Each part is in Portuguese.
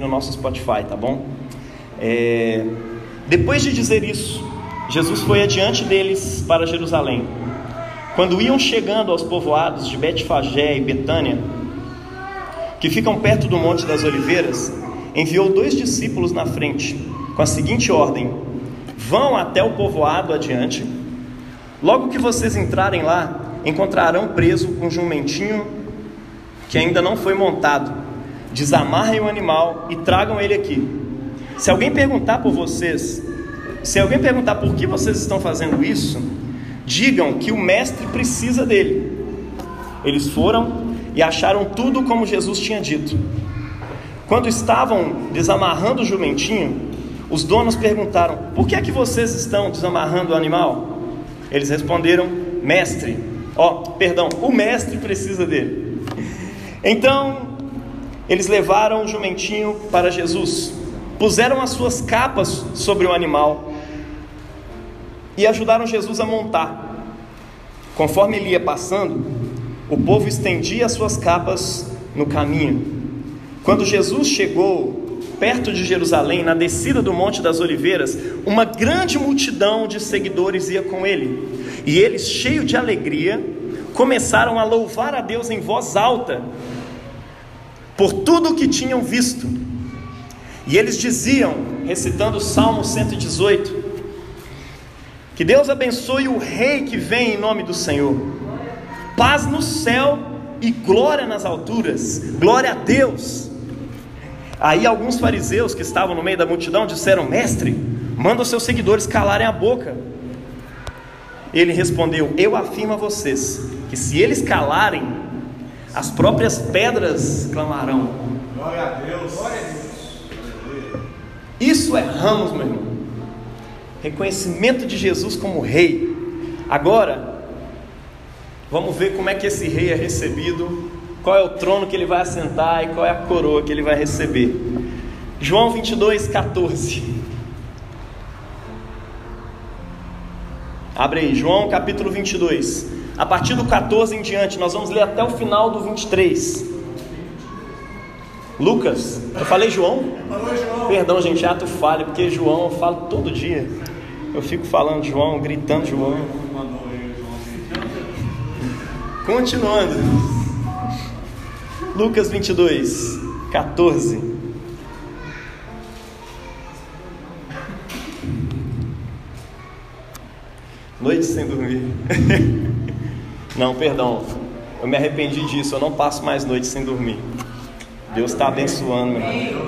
no nosso Spotify, tá bom? É... Depois de dizer isso, Jesus foi adiante deles para Jerusalém. Quando iam chegando aos povoados de Betfagé e Betânia, que ficam perto do Monte das Oliveiras, enviou dois discípulos na frente, com a seguinte ordem: Vão até o povoado adiante. Logo que vocês entrarem lá, encontrarão preso um jumentinho que ainda não foi montado desamarrem o animal e tragam ele aqui. Se alguém perguntar por vocês, se alguém perguntar por que vocês estão fazendo isso, digam que o mestre precisa dele. Eles foram e acharam tudo como Jesus tinha dito. Quando estavam desamarrando o jumentinho, os donos perguntaram: Por que é que vocês estão desamarrando o animal? Eles responderam: Mestre, ó, oh, perdão, o mestre precisa dele. Então eles levaram o jumentinho para Jesus, puseram as suas capas sobre o animal e ajudaram Jesus a montar. Conforme ele ia passando, o povo estendia as suas capas no caminho. Quando Jesus chegou perto de Jerusalém, na descida do Monte das Oliveiras, uma grande multidão de seguidores ia com ele. E eles, cheios de alegria, começaram a louvar a Deus em voz alta por tudo o que tinham visto. E eles diziam, recitando o Salmo 118, que Deus abençoe o rei que vem em nome do Senhor. Paz no céu e glória nas alturas. Glória a Deus. Aí alguns fariseus que estavam no meio da multidão disseram: Mestre, manda os seus seguidores calarem a boca. Ele respondeu: Eu afirmo a vocês que se eles calarem, as próprias pedras clamarão. Glória a Deus. Glória a Deus. Isso é ramos, meu irmão. Reconhecimento de Jesus como rei. Agora, vamos ver como é que esse rei é recebido, qual é o trono que ele vai assentar e qual é a coroa que ele vai receber. João 22, 14. Abre aí, João capítulo 22. A partir do 14 em diante, nós vamos ler até o final do 23. Lucas, eu falei João? Falou João. Perdão, gente, ato falha, porque João eu falo todo dia. Eu fico falando João, gritando João. Continuando. Lucas 22, 14. Noite sem dormir. Não, perdão. Eu me arrependi disso. Eu não passo mais noite sem dormir. Deus está abençoando, meu irmão.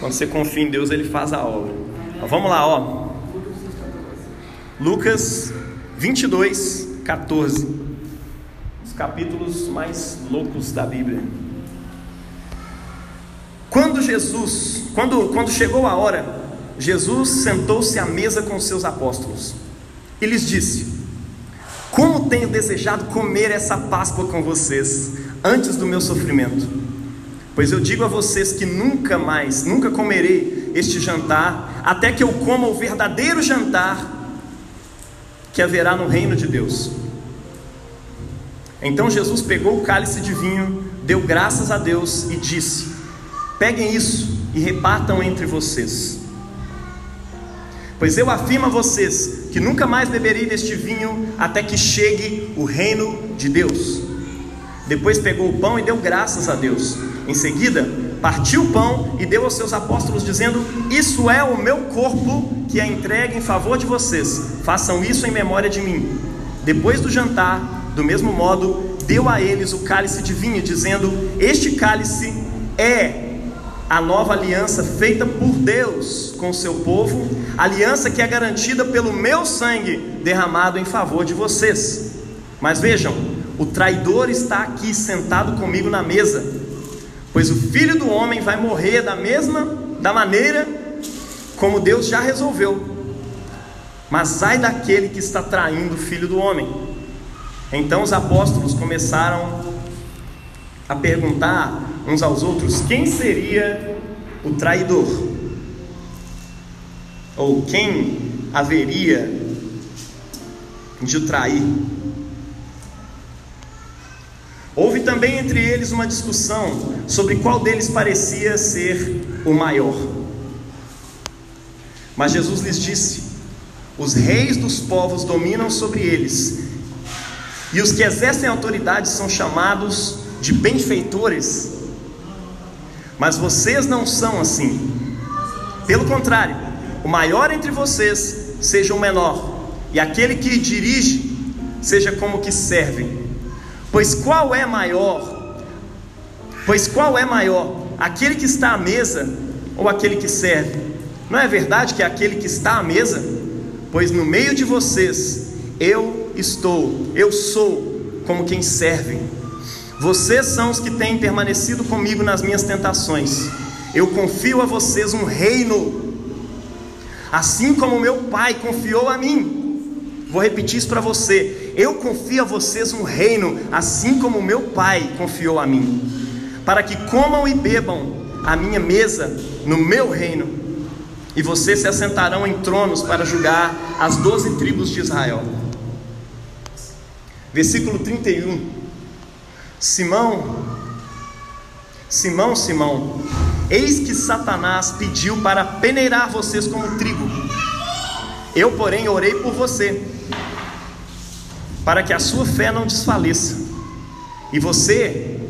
Quando você confia em Deus, Ele faz a obra. vamos lá, ó. Lucas 22, 14. Os capítulos mais loucos da Bíblia. Quando Jesus, quando, quando chegou a hora, Jesus sentou-se à mesa com os seus apóstolos e lhes disse: como tenho desejado comer essa Páscoa com vocês, antes do meu sofrimento. Pois eu digo a vocês que nunca mais, nunca comerei este jantar, até que eu coma o verdadeiro jantar que haverá no reino de Deus. Então Jesus pegou o cálice de vinho, deu graças a Deus e disse: Peguem isso e repartam entre vocês. Pois eu afirmo a vocês que nunca mais beberei deste vinho até que chegue o reino de Deus. Depois pegou o pão e deu graças a Deus. Em seguida, partiu o pão e deu aos seus apóstolos, dizendo: Isso é o meu corpo que é entregue em favor de vocês. Façam isso em memória de mim. Depois do jantar, do mesmo modo, deu a eles o cálice de vinho, dizendo: Este cálice é a nova aliança feita por Deus com o seu povo, aliança que é garantida pelo meu sangue derramado em favor de vocês. Mas vejam, o traidor está aqui sentado comigo na mesa, pois o filho do homem vai morrer da mesma da maneira como Deus já resolveu. Mas ai daquele que está traindo o filho do homem. Então os apóstolos começaram a perguntar uns aos outros quem seria o traidor, ou quem haveria de o trair. Houve também entre eles uma discussão sobre qual deles parecia ser o maior. Mas Jesus lhes disse: Os reis dos povos dominam sobre eles, e os que exercem autoridade são chamados de benfeitores. Mas vocês não são assim. Pelo contrário, o maior entre vocês seja o menor, e aquele que dirige seja como que serve. Pois qual é maior? Pois qual é maior, aquele que está à mesa ou aquele que serve? Não é verdade que é aquele que está à mesa? Pois no meio de vocês eu estou, eu sou como quem serve. Vocês são os que têm permanecido comigo nas minhas tentações. Eu confio a vocês um reino, assim como meu Pai confiou a mim. Vou repetir isso para você. Eu confio a vocês um reino, assim como meu Pai confiou a mim, para que comam e bebam a minha mesa no meu reino, e vocês se assentarão em tronos para julgar as doze tribos de Israel. Versículo 31. Simão, Simão, Simão, eis que Satanás pediu para peneirar vocês como trigo. Eu, porém, orei por você para que a sua fé não desfaleça. E você,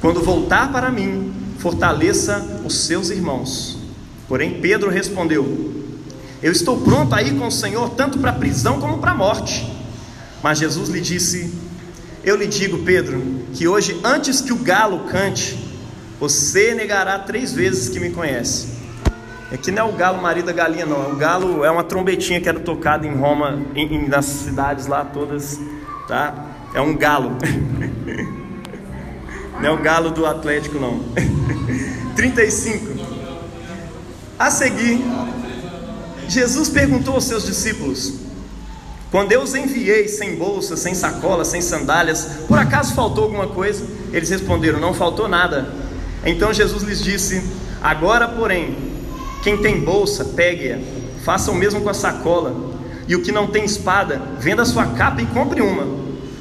quando voltar para mim, fortaleça os seus irmãos. Porém, Pedro respondeu: Eu estou pronto a ir com o Senhor tanto para a prisão como para a morte. Mas Jesus lhe disse: Eu lhe digo, Pedro, que hoje, antes que o galo cante, você negará três vezes que me conhece. Aqui não é o galo marido da galinha, não. O galo é uma trombetinha que era tocada em Roma, em, em, nas cidades lá todas, tá? É um galo. não é o galo do Atlético, não. 35. A seguir, Jesus perguntou aos seus discípulos: Quando eu os enviei sem bolsa, sem sacola, sem sandálias, por acaso faltou alguma coisa? Eles responderam: Não faltou nada. Então Jesus lhes disse: Agora, porém, quem tem bolsa, pegue-a, faça o mesmo com a sacola. E o que não tem espada, venda sua capa e compre uma.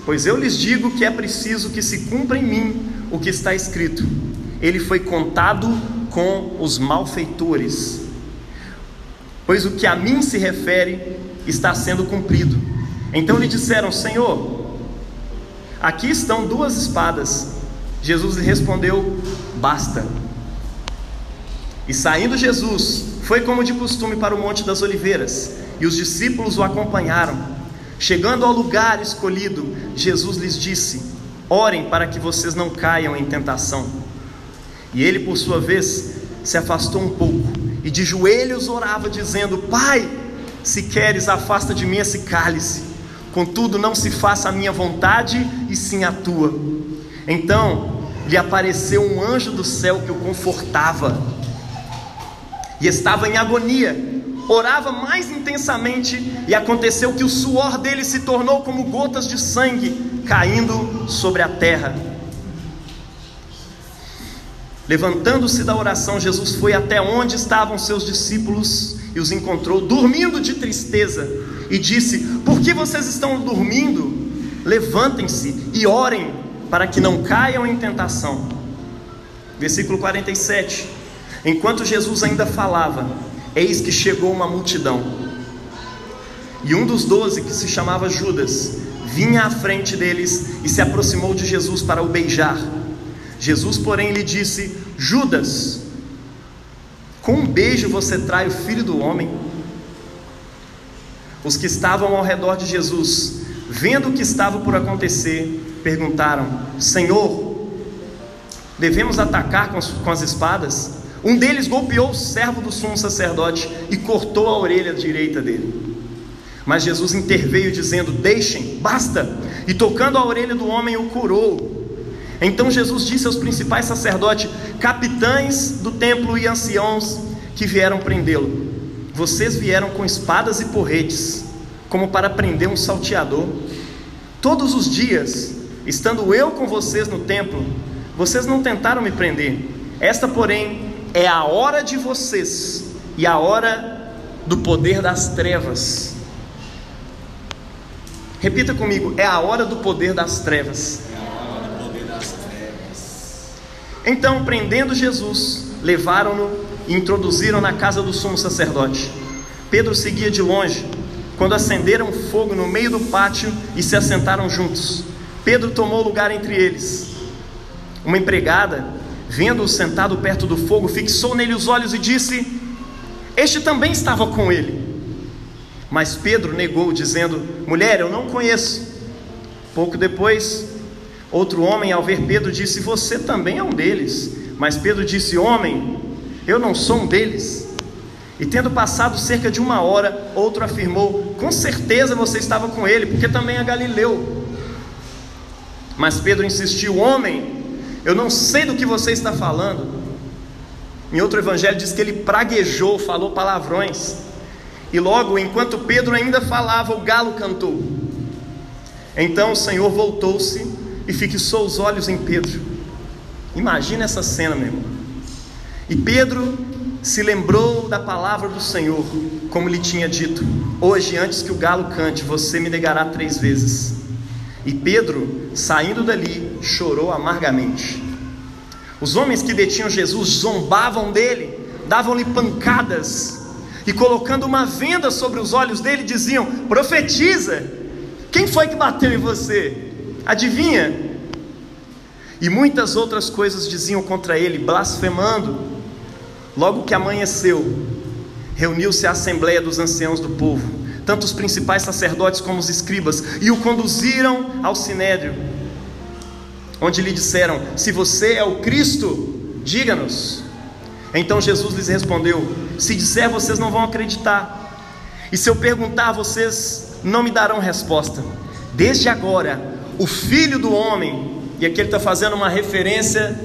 Pois eu lhes digo que é preciso que se cumpra em mim o que está escrito. Ele foi contado com os malfeitores. Pois o que a mim se refere está sendo cumprido. Então lhe disseram: Senhor, aqui estão duas espadas. Jesus lhe respondeu: Basta. E saindo Jesus, foi como de costume para o Monte das Oliveiras, e os discípulos o acompanharam. Chegando ao lugar escolhido, Jesus lhes disse: Orem para que vocês não caiam em tentação. E ele, por sua vez, se afastou um pouco e de joelhos orava, dizendo: Pai, se queres, afasta de mim esse cálice. Contudo, não se faça a minha vontade, e sim a tua. Então lhe apareceu um anjo do céu que o confortava e estava em agonia. Orava mais intensamente e aconteceu que o suor dele se tornou como gotas de sangue caindo sobre a terra. Levantando-se da oração, Jesus foi até onde estavam seus discípulos e os encontrou dormindo de tristeza e disse: Por que vocês estão dormindo? Levantem-se e orem para que não caiam em tentação. Versículo 47. Enquanto Jesus ainda falava, eis que chegou uma multidão. E um dos doze, que se chamava Judas, vinha à frente deles e se aproximou de Jesus para o beijar. Jesus, porém, lhe disse: Judas, com um beijo você trai o filho do homem? Os que estavam ao redor de Jesus, vendo o que estava por acontecer, perguntaram: Senhor, devemos atacar com, as espadas? Um deles golpeou o servo do sumo sacerdote e cortou a orelha direita dele. Mas Jesus interveio, dizendo: Deixem, basta. E tocando a orelha do homem, o curou. Então Jesus disse aos principais sacerdotes, capitães do templo e anciãos que vieram prendê-lo: Vocês vieram com espadas e porretes, como para prender um salteador. Todos os dias, estando eu com vocês no templo, vocês não tentaram me prender. Esta, porém, é a hora de vocês e a hora do poder das trevas. Repita comigo: é a hora do poder das trevas. Então, prendendo Jesus, levaram-no e introduziram na casa do sumo sacerdote. Pedro seguia de longe, quando acenderam fogo no meio do pátio e se assentaram juntos. Pedro tomou lugar entre eles. Uma empregada, vendo-o sentado perto do fogo, fixou nele os olhos e disse: Este também estava com ele. Mas Pedro negou, dizendo: Mulher, eu não conheço. Pouco depois, outro homem, ao ver Pedro, disse: Você também é um deles. Mas Pedro disse: Homem, eu não sou um deles. E tendo passado cerca de uma hora, outro afirmou: Com certeza você estava com ele, porque também é Galileu. Mas Pedro insistiu: Homem, eu não sei do que você está falando. Em outro evangelho diz que ele praguejou, falou palavrões. E logo, enquanto Pedro ainda falava, o galo cantou. Então o Senhor voltou-se e fixou os olhos em Pedro. Imagina essa cena, meu irmão. E Pedro se lembrou da palavra do Senhor, como lhe tinha dito: Hoje, antes que o galo cante, você me negará três vezes. E Pedro, saindo dali, chorou amargamente. Os homens que detinham Jesus zombavam dele, davam-lhe pancadas e colocando uma venda sobre os olhos dele, diziam: Profetiza, quem foi que bateu em você? Adivinha? E muitas outras coisas diziam contra ele, blasfemando. Logo que amanheceu, reuniu-se a assembleia dos anciãos do povo, tanto os principais sacerdotes como os escribas, e o conduziram ao sinédrio, onde lhe disseram: Se você é o Cristo, diga-nos. Então Jesus lhes respondeu: Se disser, vocês não vão acreditar. E se eu perguntar, vocês não me darão resposta. Desde agora, o filho do homem, e aqui ele está fazendo uma referência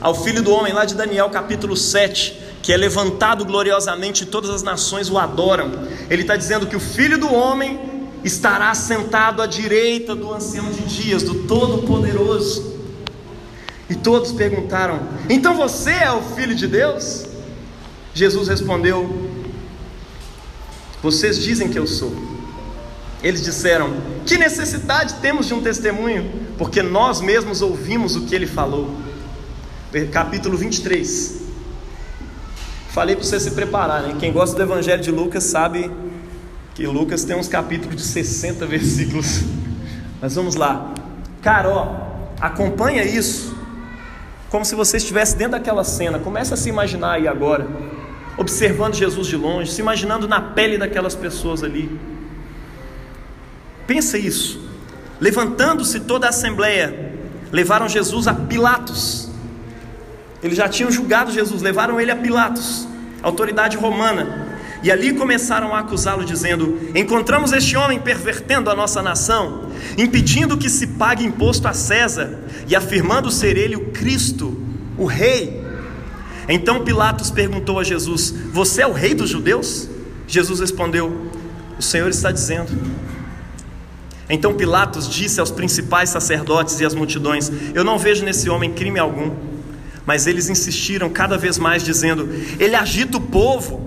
ao filho do homem, lá de Daniel capítulo 7, que é levantado gloriosamente e todas as nações o adoram. Ele está dizendo que o filho do homem estará sentado à direita do ancião de dias, do Todo-Poderoso. E todos perguntaram: Então você é o filho de Deus? Jesus respondeu: Vocês dizem que eu sou. Eles disseram: Que necessidade temos de um testemunho? Porque nós mesmos ouvimos o que ele falou. Capítulo 23. Falei para você se preparar, né? Quem gosta do Evangelho de Lucas sabe que Lucas tem uns capítulos de 60 versículos. Mas vamos lá. Cara, ó, acompanha isso como se você estivesse dentro daquela cena. Começa a se imaginar aí agora, observando Jesus de longe, se imaginando na pele daquelas pessoas ali. Pensa isso. Levantando-se toda a assembleia, levaram Jesus a Pilatos. Eles já tinham julgado Jesus, levaram ele a Pilatos, autoridade romana. E ali começaram a acusá-lo, dizendo: Encontramos este homem pervertendo a nossa nação, impedindo que se pague imposto a César e afirmando ser ele o Cristo, o Rei. Então Pilatos perguntou a Jesus: Você é o Rei dos judeus? Jesus respondeu: O Senhor está dizendo. Então Pilatos disse aos principais sacerdotes e às multidões: Eu não vejo nesse homem crime algum. Mas eles insistiram cada vez mais, dizendo: Ele agita o povo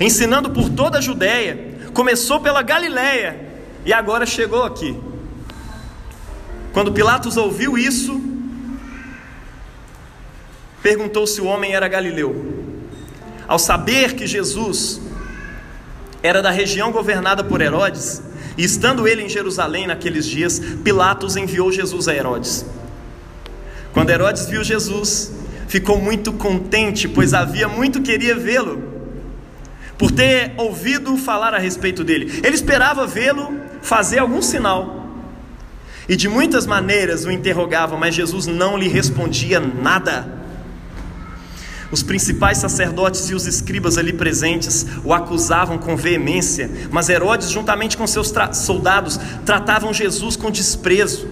ensinando por toda a Judéia, começou pela Galiléia e agora chegou aqui. Quando Pilatos ouviu isso, perguntou se o homem era galileu. Ao saber que Jesus era da região governada por Herodes, e estando ele em Jerusalém naqueles dias, Pilatos enviou Jesus a Herodes. Quando Herodes viu Jesus, ficou muito contente, pois havia muito queria vê-lo por ter ouvido falar a respeito dele. Ele esperava vê-lo fazer algum sinal. E de muitas maneiras o interrogava, mas Jesus não lhe respondia nada. Os principais sacerdotes e os escribas ali presentes o acusavam com veemência, mas Herodes, juntamente com seus soldados, tratavam Jesus com desprezo.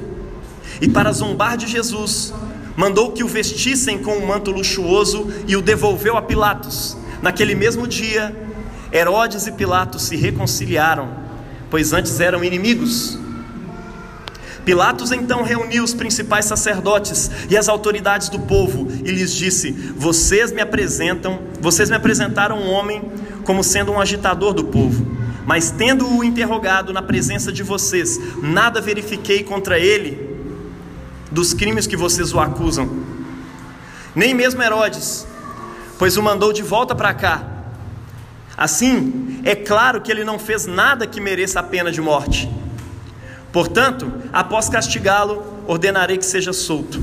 E para zombar de Jesus, mandou que o vestissem com um manto luxuoso e o devolveu a Pilatos. Naquele mesmo dia, Herodes e Pilatos se reconciliaram, pois antes eram inimigos. Pilatos então reuniu os principais sacerdotes e as autoridades do povo e lhes disse: Vocês me apresentam, vocês me apresentaram um homem como sendo um agitador do povo, mas tendo-o interrogado na presença de vocês, nada verifiquei contra ele dos crimes que vocês o acusam. nem mesmo Herodes, pois o mandou de volta para cá. Assim, é claro que ele não fez nada que mereça a pena de morte. Portanto, após castigá-lo, ordenarei que seja solto.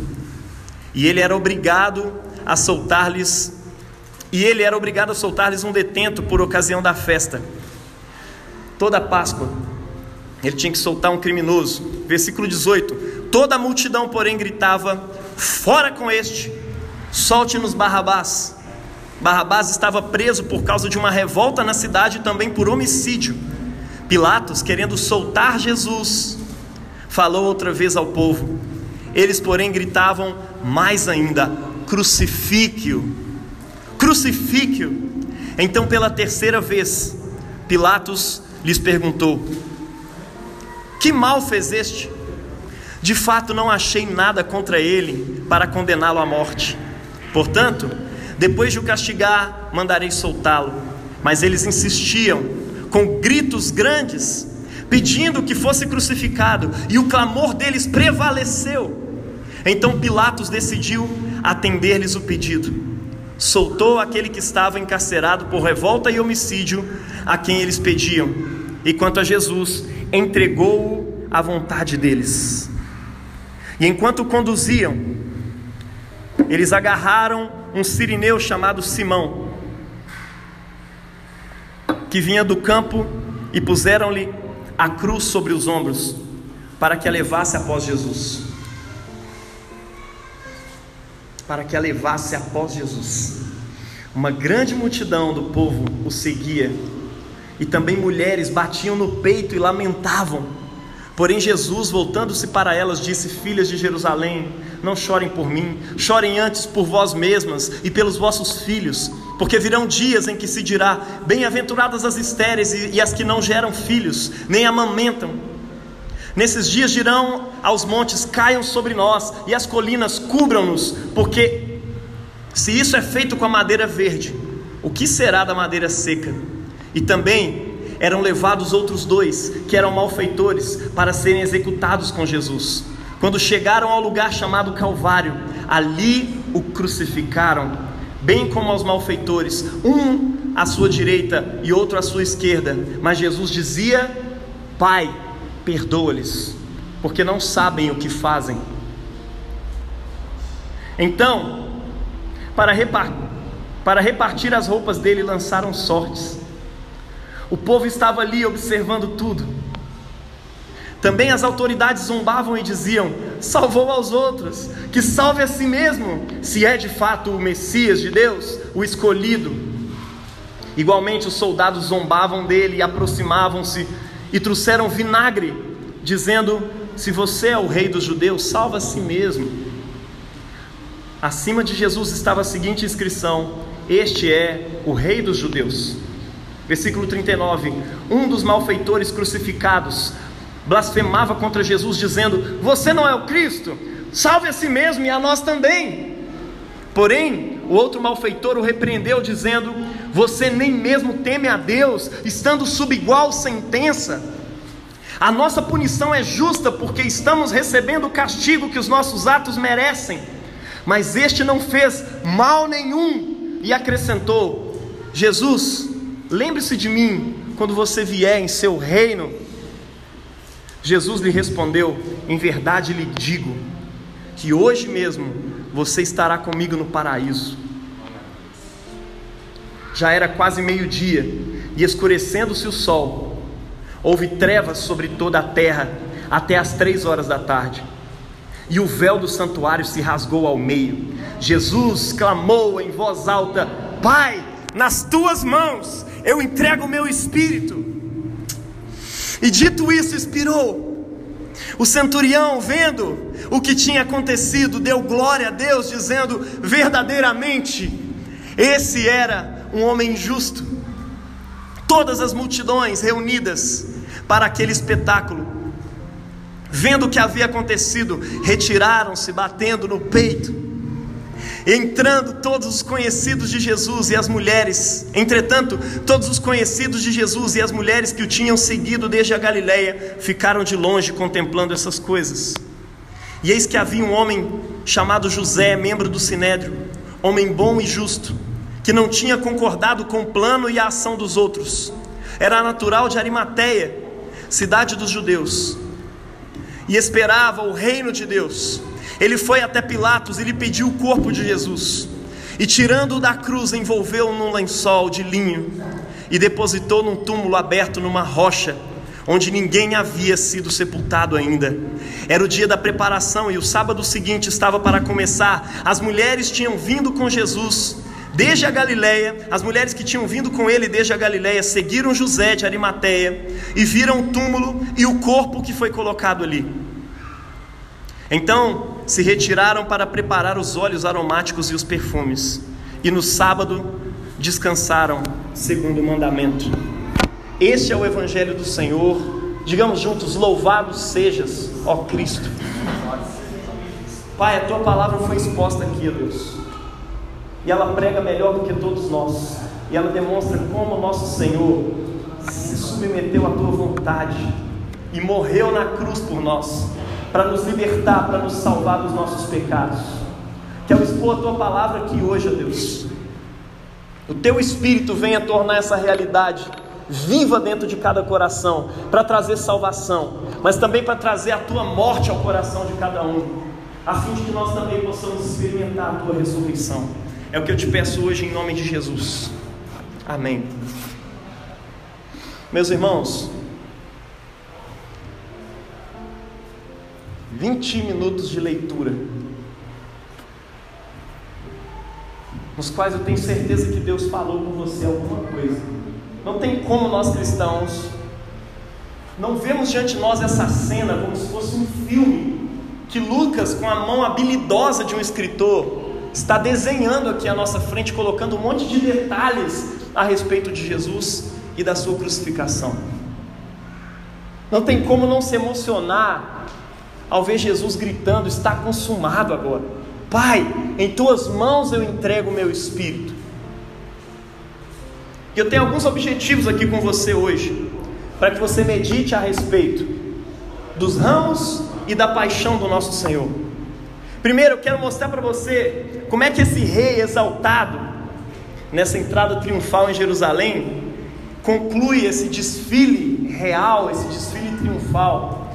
E ele era obrigado a soltar-lhes e ele era obrigado a soltar-lhes um detento por ocasião da festa. Toda Páscoa, ele tinha que soltar um criminoso. Versículo 18: Toda a multidão, porém, gritava: Fora com este, solte-nos Barrabás. Barrabás estava preso por causa de uma revolta na cidade e também por homicídio. Pilatos, querendo soltar Jesus, falou outra vez ao povo. Eles, porém, gritavam mais ainda: Crucifique-o, crucifique-o. Então, pela terceira vez, Pilatos lhes perguntou: Que mal fez este? De fato, não achei nada contra ele para condená-lo à morte. Portanto, depois de o castigar, mandarei soltá-lo. Mas eles insistiam, com gritos grandes, pedindo que fosse crucificado, e o clamor deles prevaleceu. Então Pilatos decidiu atender-lhes o pedido. Soltou aquele que estava encarcerado por revolta e homicídio, a quem eles pediam, e quanto a Jesus, entregou-o à vontade deles. E enquanto conduziam, eles agarraram um sirineu chamado Simão, que vinha do campo, e puseram-lhe a cruz sobre os ombros, para que a levasse após Jesus. Para que a levasse após Jesus. Uma grande multidão do povo o seguia, e também mulheres batiam no peito e lamentavam. Porém, Jesus, voltando-se para elas, disse: Filhas de Jerusalém, não chorem por mim, chorem antes por vós mesmas e pelos vossos filhos, porque virão dias em que se dirá: Bem-aventuradas as estéreis e as que não geram filhos, nem amamentam. Nesses dias dirão aos montes: Caiam sobre nós, e as colinas cubram-nos, porque se isso é feito com a madeira verde, o que será da madeira seca? E também eram levados outros dois, que eram malfeitores, para serem executados com Jesus. Quando chegaram ao lugar chamado Calvário, ali o crucificaram, bem como aos malfeitores, um à sua direita e outro à sua esquerda. Mas Jesus dizia: Pai, perdoa-lhes, porque não sabem o que fazem. Então, para, repar para repartir as roupas dele, lançaram sortes. O povo estava ali observando tudo. Também as autoridades zombavam e diziam: salvou aos outros, que salve a si mesmo, se é de fato o Messias de Deus, o escolhido. Igualmente os soldados zombavam dele e aproximavam-se e trouxeram vinagre, dizendo: Se você é o rei dos judeus, salva a si mesmo. Acima de Jesus estava a seguinte inscrição: Este é o rei dos judeus. Versículo 39: Um dos malfeitores crucificados blasfemava contra Jesus, dizendo: Você não é o Cristo, salve a si mesmo e a nós também. Porém, o outro malfeitor o repreendeu, dizendo: Você nem mesmo teme a Deus, estando sob igual sentença. A nossa punição é justa, porque estamos recebendo o castigo que os nossos atos merecem. Mas este não fez mal nenhum, e acrescentou: Jesus, Lembre-se de mim quando você vier em seu reino. Jesus lhe respondeu: Em verdade lhe digo, que hoje mesmo você estará comigo no paraíso. Já era quase meio-dia, e escurecendo-se o sol, houve trevas sobre toda a terra até as três horas da tarde. E o véu do santuário se rasgou ao meio. Jesus clamou em voz alta: Pai, nas tuas mãos eu entrego o meu espírito. E dito isso, expirou. O centurião, vendo o que tinha acontecido, deu glória a Deus, dizendo: verdadeiramente, esse era um homem justo. Todas as multidões reunidas para aquele espetáculo, vendo o que havia acontecido, retiraram-se, batendo no peito entrando todos os conhecidos de Jesus e as mulheres. Entretanto, todos os conhecidos de Jesus e as mulheres que o tinham seguido desde a Galiléia ficaram de longe contemplando essas coisas. E eis que havia um homem chamado José, membro do sinédrio, homem bom e justo, que não tinha concordado com o plano e a ação dos outros. Era natural de Arimateia, cidade dos judeus, e esperava o reino de Deus. Ele foi até Pilatos e lhe pediu o corpo de Jesus. E tirando-o da cruz, envolveu-o num lençol de linho e depositou num túmulo aberto numa rocha, onde ninguém havia sido sepultado ainda. Era o dia da preparação e o sábado seguinte estava para começar. As mulheres tinham vindo com Jesus desde a Galiléia, as mulheres que tinham vindo com ele desde a Galiléia seguiram José de Arimateia e viram o túmulo e o corpo que foi colocado ali. Então se retiraram para preparar os óleos aromáticos e os perfumes, e no sábado descansaram, segundo o mandamento. Este é o Evangelho do Senhor. Digamos juntos: Louvado sejas, ó Cristo. Pai, a tua palavra foi exposta aqui, Deus, e ela prega melhor do que todos nós, e ela demonstra como o nosso Senhor se submeteu à tua vontade e morreu na cruz por nós para nos libertar, para nos salvar dos nossos pecados. Quero expor a tua palavra aqui hoje, ó Deus. O teu espírito venha tornar essa realidade viva dentro de cada coração, para trazer salvação, mas também para trazer a tua morte ao coração de cada um, a fim de que nós também possamos experimentar a tua ressurreição. É o que eu te peço hoje em nome de Jesus. Amém. Meus irmãos, 20 minutos de leitura, nos quais eu tenho certeza que Deus falou com você alguma coisa. Não tem como nós cristãos não vemos diante de nós essa cena como se fosse um filme que Lucas, com a mão habilidosa de um escritor, está desenhando aqui à nossa frente, colocando um monte de detalhes a respeito de Jesus e da sua crucificação. Não tem como não se emocionar ao ver Jesus gritando: Está consumado agora. Pai, em tuas mãos eu entrego o meu espírito. E eu tenho alguns objetivos aqui com você hoje, para que você medite a respeito dos ramos e da paixão do nosso Senhor. Primeiro, eu quero mostrar para você como é que esse rei exaltado, nessa entrada triunfal em Jerusalém, conclui esse desfile real, esse desfile triunfal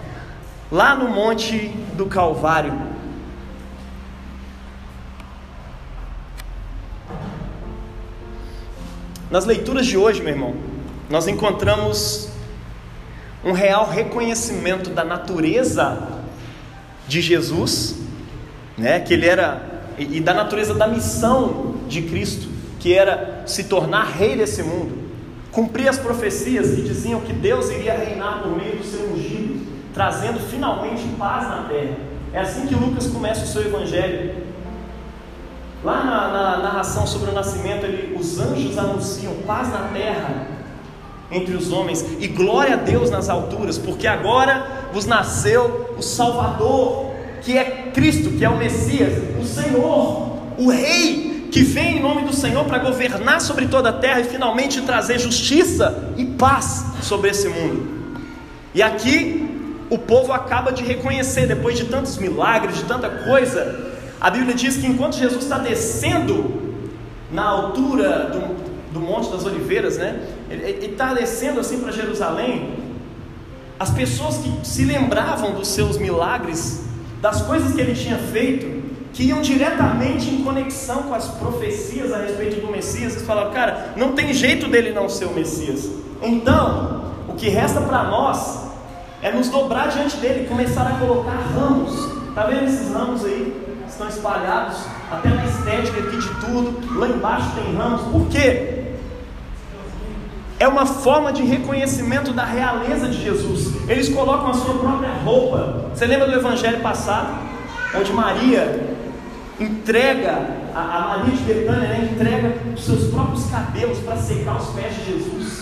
lá no Monte do Calvário. Nas leituras de hoje, meu irmão, nós encontramos um real reconhecimento da natureza de Jesus, né, que ele era e da natureza da missão de Cristo, que era se tornar rei desse mundo, cumprir as profecias que diziam que Deus iria reinar por meio do seu ungido trazendo finalmente paz na terra. É assim que Lucas começa o seu evangelho. Lá na, na narração sobre o nascimento, ele, os anjos anunciam paz na terra entre os homens e glória a Deus nas alturas, porque agora vos nasceu o Salvador, que é Cristo, que é o Messias, o Senhor, o Rei, que vem em nome do Senhor para governar sobre toda a terra e finalmente trazer justiça e paz sobre esse mundo. E aqui o povo acaba de reconhecer, depois de tantos milagres, de tanta coisa, a Bíblia diz que enquanto Jesus está descendo na altura do, do Monte das Oliveiras, né? Ele está descendo assim para Jerusalém. As pessoas que se lembravam dos seus milagres, das coisas que ele tinha feito, que iam diretamente em conexão com as profecias a respeito do Messias, eles falavam, cara, não tem jeito dele não ser o Messias. Então, o que resta para nós é nos dobrar diante dele, começar a colocar ramos. Está vendo esses ramos aí? Estão espalhados, até na estética aqui de tudo. Lá embaixo tem ramos. Por quê? É uma forma de reconhecimento da realeza de Jesus. Eles colocam a sua própria roupa. Você lembra do evangelho passado? Onde Maria entrega, a, a Maria de Betânia né, entrega os seus próprios cabelos para secar os pés de Jesus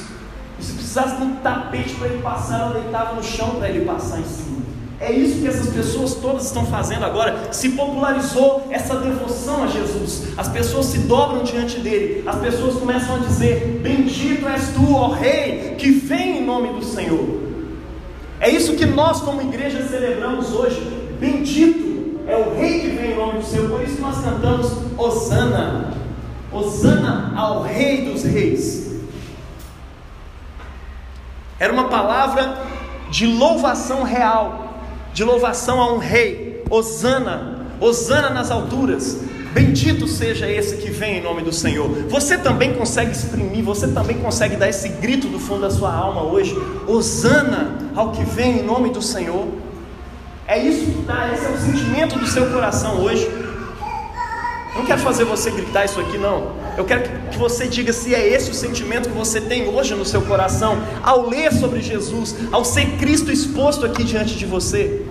precisasse de um tapete para ele passar, ela deitava no chão para ele passar em cima. É isso que essas pessoas todas estão fazendo agora. Se popularizou essa devoção a Jesus. As pessoas se dobram diante dele. As pessoas começam a dizer: Bendito és tu, ó Rei, que vem em nome do Senhor. É isso que nós, como igreja, celebramos hoje. Bendito é o Rei que vem em nome o seu. Por isso nós cantamos Osana. Osana ao Rei dos Reis. Era uma palavra de louvação real, de louvação a um rei. Osana, Osana nas alturas. Bendito seja esse que vem em nome do Senhor. Você também consegue exprimir, você também consegue dar esse grito do fundo da sua alma hoje. Osana ao que vem em nome do Senhor. É isso que dá, esse é o sentimento do seu coração hoje. Não quero fazer você gritar isso aqui, não. Eu quero que você diga se é esse o sentimento que você tem hoje no seu coração, ao ler sobre Jesus, ao ser Cristo exposto aqui diante de você.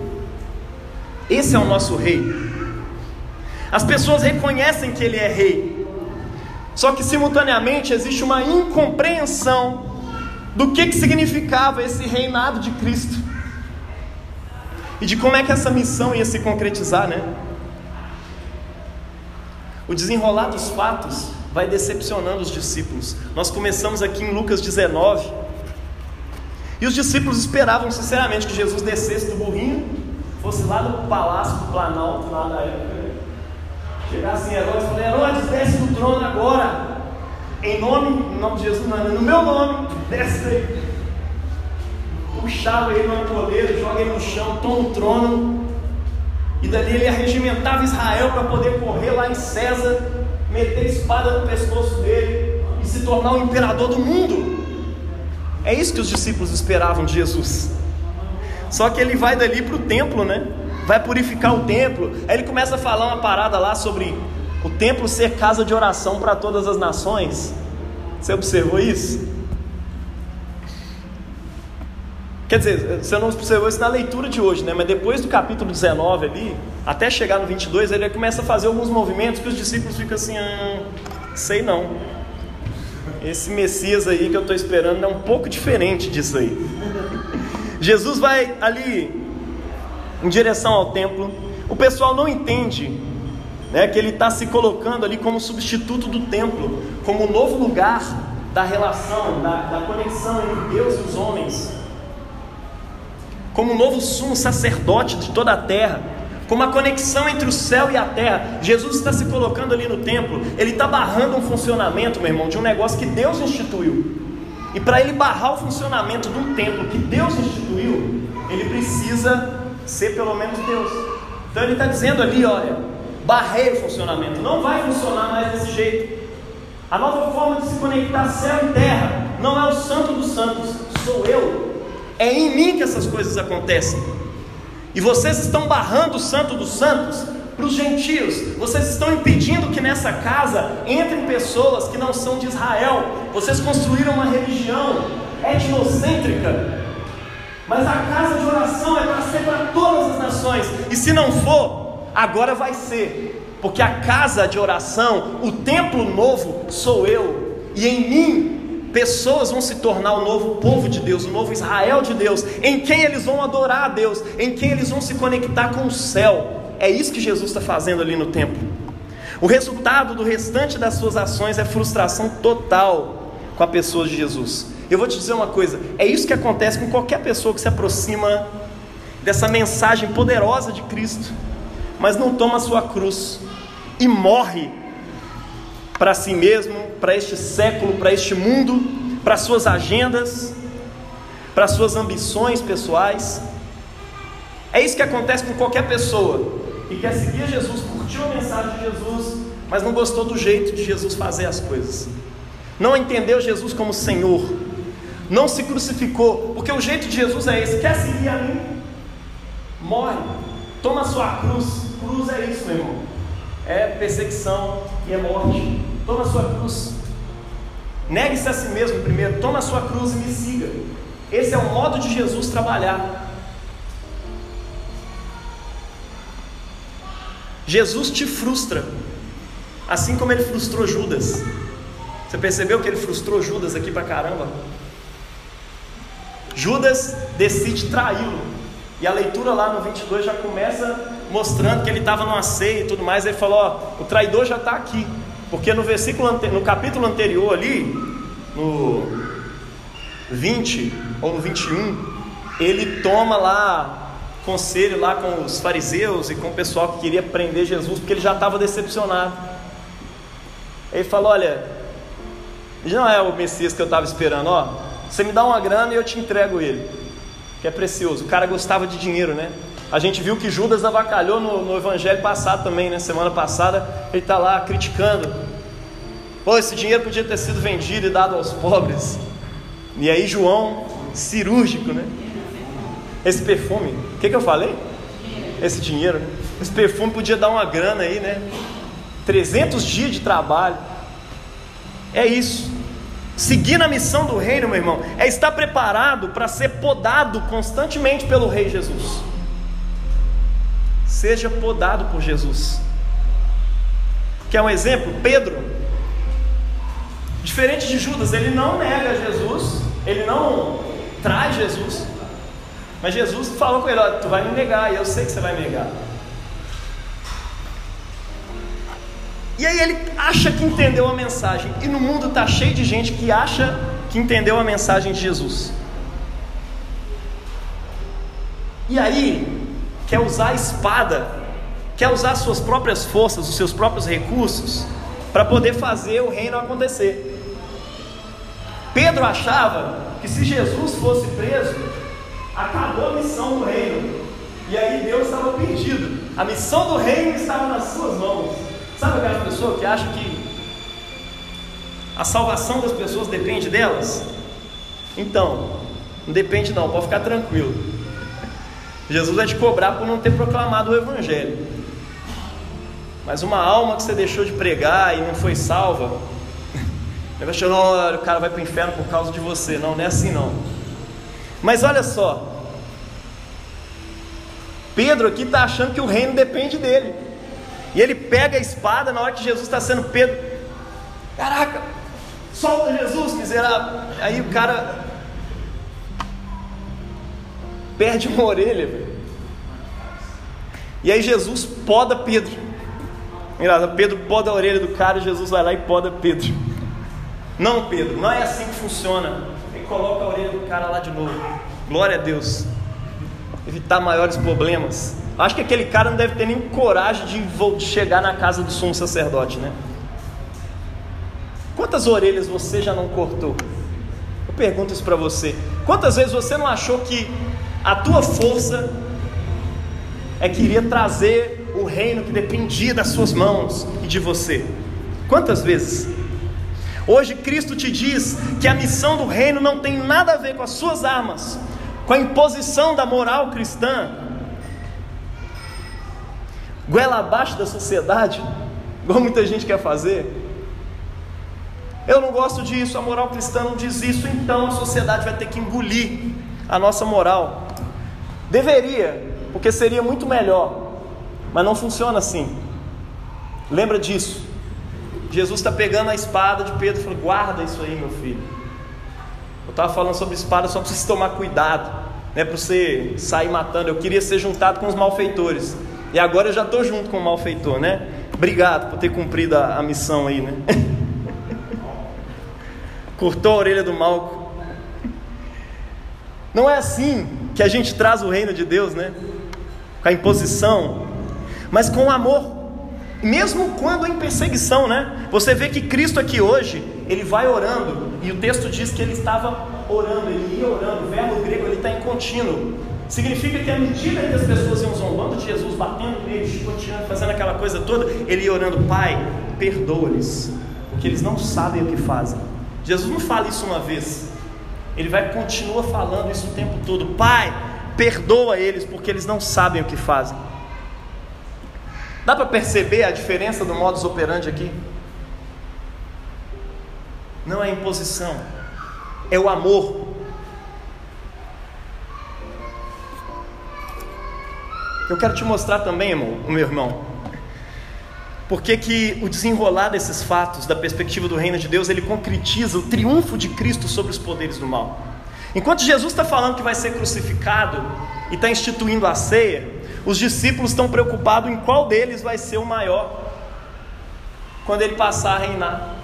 Esse é o nosso Rei. As pessoas reconhecem que ele é rei. Só que simultaneamente existe uma incompreensão do que, que significava esse reinado de Cristo. E de como é que essa missão ia se concretizar, né? O desenrolar dos fatos vai decepcionando os discípulos. Nós começamos aqui em Lucas 19. E os discípulos esperavam sinceramente que Jesus descesse do burrinho, fosse lá do palácio do Planalto, lá da época, chegasse em Herodes e falei, Herodes, desce do trono agora. Em nome, em nome de Jesus, não, no meu nome, desce aí. Puxava ele no poder, joga ele no chão, toma o trono. E dali ele arregimentava Israel para poder correr lá em César, meter espada no pescoço dele e se tornar o imperador do mundo. É isso que os discípulos esperavam de Jesus. Só que ele vai dali para o templo, né? vai purificar o templo. Aí ele começa a falar uma parada lá sobre o templo ser casa de oração para todas as nações. Você observou isso? Quer dizer, você não observou isso na leitura de hoje, né? Mas depois do capítulo 19 ali, até chegar no 22, ele começa a fazer alguns movimentos que os discípulos ficam assim, ah, sei não. Esse Messias aí que eu estou esperando é um pouco diferente disso aí. Jesus vai ali em direção ao templo. O pessoal não entende né, que ele está se colocando ali como substituto do templo, como o novo lugar da relação, da, da conexão entre Deus e os homens, como o novo sumo sacerdote de toda a terra, como a conexão entre o céu e a terra. Jesus está se colocando ali no templo, ele está barrando um funcionamento, meu irmão, de um negócio que Deus instituiu. E para ele barrar o funcionamento de um templo que Deus instituiu, ele precisa ser pelo menos Deus. Então ele está dizendo ali, olha, barrei o funcionamento, não vai funcionar mais desse jeito. A nova forma de se conectar céu e terra não é o santo dos santos, sou eu. É em mim que essas coisas acontecem. E vocês estão barrando o santo dos santos para os gentios. Vocês estão impedindo que nessa casa entrem pessoas que não são de Israel. Vocês construíram uma religião etnocêntrica mas a casa de oração é para ser para todas as nações. E se não for, agora vai ser. Porque a casa de oração, o templo novo, sou eu. E em mim, pessoas vão se tornar o novo povo de Deus, o novo Israel de Deus, em quem eles vão adorar a Deus, em quem eles vão se conectar com o céu. É isso que Jesus está fazendo ali no templo. O resultado do restante das suas ações é frustração total com a pessoa de Jesus. Eu vou te dizer uma coisa: é isso que acontece com qualquer pessoa que se aproxima dessa mensagem poderosa de Cristo, mas não toma a sua cruz e morre para si mesmo, para este século, para este mundo, para suas agendas, para suas ambições pessoais. É isso que acontece com qualquer pessoa que quer seguir Jesus, curtiu a mensagem de Jesus, mas não gostou do jeito de Jesus fazer as coisas. Não entendeu Jesus como Senhor, não se crucificou, porque o jeito de Jesus é esse: quer seguir a mim? Morre, toma a sua cruz. Cruz é isso, meu irmão: é perseguição e é morte. Toma a sua cruz, negue-se a si mesmo primeiro, toma a sua cruz e me siga. Esse é o modo de Jesus trabalhar. Jesus te frustra, assim como ele frustrou Judas. Você percebeu que ele frustrou Judas aqui pra caramba? Judas decide traí-lo. E a leitura lá no 22 já começa mostrando que ele estava numa ceia e tudo mais. Ele falou: Ó, o traidor já está aqui. Porque no versículo, no capítulo anterior ali, no 20 ou no 21, ele toma lá conselho lá com os fariseus e com o pessoal que queria prender Jesus, porque ele já estava decepcionado. Ele falou: Olha, não é o Messias que eu estava esperando, ó. Você me dá uma grana e eu te entrego ele, que é precioso. O cara gostava de dinheiro, né? A gente viu que Judas avacalhou no, no evangelho passado também, né? Semana passada, ele está lá criticando. Pô, esse dinheiro podia ter sido vendido e dado aos pobres. E aí João, cirúrgico, né? Esse perfume, o que, que eu falei? Esse dinheiro? Esse perfume podia dar uma grana aí, né? 300 dias de trabalho. É isso. Seguir na missão do reino, meu irmão, é estar preparado para ser podado constantemente pelo Rei Jesus. Seja podado por Jesus. Quer um exemplo? Pedro, diferente de Judas, ele não nega Jesus, ele não traz Jesus, mas Jesus falou com ele: Tu vai me negar, e eu sei que você vai me negar. E aí ele acha que entendeu a mensagem. E no mundo está cheio de gente que acha que entendeu a mensagem de Jesus. E aí quer usar a espada, quer usar suas próprias forças, os seus próprios recursos para poder fazer o reino acontecer. Pedro achava que se Jesus fosse preso, acabou a missão do reino. E aí Deus estava perdido. A missão do reino estava nas suas mãos. Sabe aquela pessoa que acha que a salvação das pessoas depende delas? Então, não depende não, pode ficar tranquilo. Jesus vai te cobrar por não ter proclamado o Evangelho. Mas uma alma que você deixou de pregar e não foi salva, ele vai achar, o cara vai para o inferno por causa de você. Não, não é assim não. Mas olha só, Pedro aqui está achando que o reino depende dele. E ele pega a espada na hora que Jesus está sendo Pedro. Caraca, solta Jesus, miserável. Aí o cara perde uma orelha, velho. E aí Jesus poda Pedro. Pedro poda a orelha do cara Jesus vai lá e poda Pedro. Não, Pedro, não é assim que funciona. Ele coloca a orelha do cara lá de novo. Glória a Deus. Evitar maiores problemas. Acho que aquele cara não deve ter nem coragem de chegar na casa do sumo sacerdote, né? Quantas orelhas você já não cortou? Eu pergunto isso para você. Quantas vezes você não achou que a tua força é que iria trazer o reino que dependia das suas mãos e de você? Quantas vezes? Hoje Cristo te diz que a missão do reino não tem nada a ver com as suas armas, com a imposição da moral cristã, goela abaixo da sociedade, igual muita gente quer fazer. Eu não gosto disso, a moral cristã não diz isso, então a sociedade vai ter que engolir a nossa moral. Deveria, porque seria muito melhor, mas não funciona assim. Lembra disso. Jesus está pegando a espada de Pedro e falou: guarda isso aí, meu filho. Eu estava falando sobre espada só para você tomar cuidado, não é para você sair matando. Eu queria ser juntado com os malfeitores. E agora eu já estou junto com o malfeitor, né? Obrigado por ter cumprido a, a missão aí, né? Cortou a orelha do mal. Não é assim que a gente traz o reino de Deus, né? Com a imposição, mas com o amor. Mesmo quando em perseguição, né? Você vê que Cristo aqui hoje, ele vai orando, e o texto diz que ele estava orando, ele ia orando, o verbo grego ele está em contínuo. Significa que à medida que as pessoas iam zombando de Jesus, batendo nele, chicoteando, fazendo aquela coisa toda, ele ia orando, Pai, perdoa-lhes, porque eles não sabem o que fazem. Jesus não fala isso uma vez, ele vai continua falando isso o tempo todo. Pai, perdoa eles, porque eles não sabem o que fazem. Dá para perceber a diferença do modus operandi aqui? Não é imposição, é o amor Eu quero te mostrar também, irmão, meu irmão, porque que o desenrolar desses fatos, da perspectiva do reino de Deus, ele concretiza o triunfo de Cristo sobre os poderes do mal. Enquanto Jesus está falando que vai ser crucificado e está instituindo a ceia, os discípulos estão preocupados em qual deles vai ser o maior quando ele passar a reinar.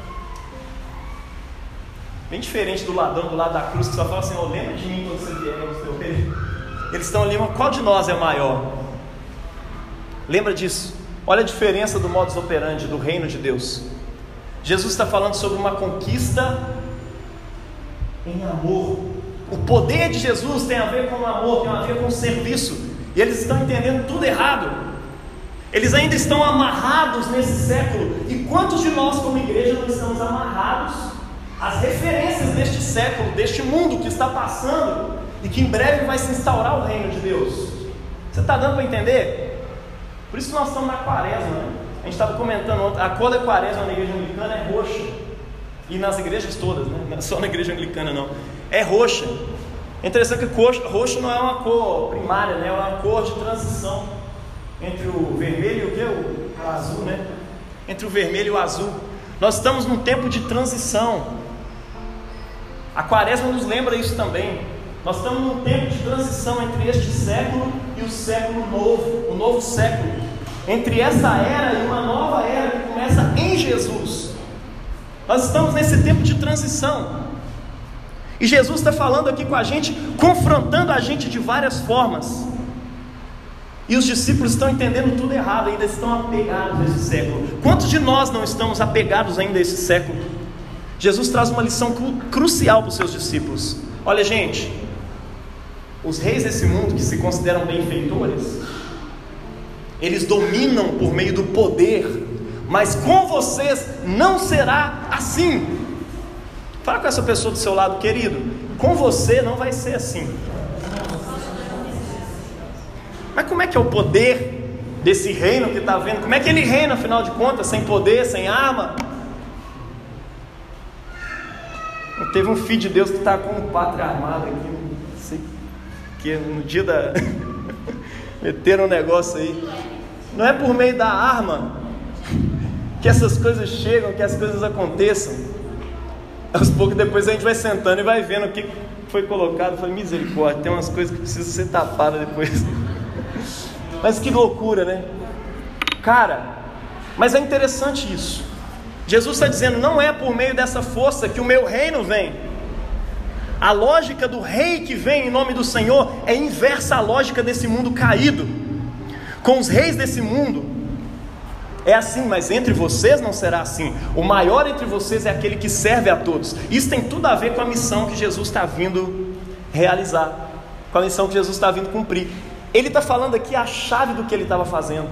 Bem diferente do ladrão do lado da cruz que só fala assim: oh, lembra de mim quando você vier no seu reino. Eles estão ali, qual de nós é maior? Lembra disso? Olha a diferença do modus operandi do reino de Deus. Jesus está falando sobre uma conquista em amor. O poder de Jesus tem a ver com o amor, tem a ver com o serviço. E eles estão entendendo tudo errado. Eles ainda estão amarrados nesse século. E quantos de nós, como igreja, não estamos amarrados às referências deste século, deste mundo que está passando e que em breve vai se instaurar o reino de Deus? Você está dando para entender? Por isso que nós estamos na quaresma. Né? A gente estava comentando ontem, a cor da quaresma na igreja anglicana é roxa. E nas igrejas todas, né? não é só na igreja anglicana não. É roxa. É interessante que roxo não é uma cor primária, né? é uma cor de transição entre o vermelho e o que? O azul, né? Entre o vermelho e o azul. Nós estamos num tempo de transição. A quaresma nos lembra isso também. Nós estamos num tempo de transição entre este século e o século novo, o novo século. Entre essa era e uma nova era que começa em Jesus. Nós estamos nesse tempo de transição. E Jesus está falando aqui com a gente, confrontando a gente de várias formas. E os discípulos estão entendendo tudo errado, ainda estão apegados a esse século. Quantos de nós não estamos apegados ainda a esse século? Jesus traz uma lição crucial para os seus discípulos. Olha, gente, os reis desse mundo que se consideram benfeitores, eles dominam por meio do poder, mas com vocês não será assim. Fala com essa pessoa do seu lado, querido, com você não vai ser assim. Mas como é que é o poder desse reino que está vendo? Como é que ele reina, afinal de contas, sem poder, sem arma? Teve um filho de Deus que está com um pátria armado aqui, que no dia da. meteram um negócio aí. Não é por meio da arma que essas coisas chegam, que as coisas aconteçam. Aos poucos depois a gente vai sentando e vai vendo o que foi colocado. Falei, misericórdia, tem umas coisas que precisam ser tapadas depois. Mas que loucura, né? Cara, mas é interessante isso. Jesus está dizendo: não é por meio dessa força que o meu reino vem. A lógica do rei que vem em nome do Senhor é inversa à lógica desse mundo caído. Com os reis desse mundo, é assim, mas entre vocês não será assim. O maior entre vocês é aquele que serve a todos. Isso tem tudo a ver com a missão que Jesus está vindo realizar, com a missão que Jesus está vindo cumprir. Ele está falando aqui a chave do que ele estava fazendo,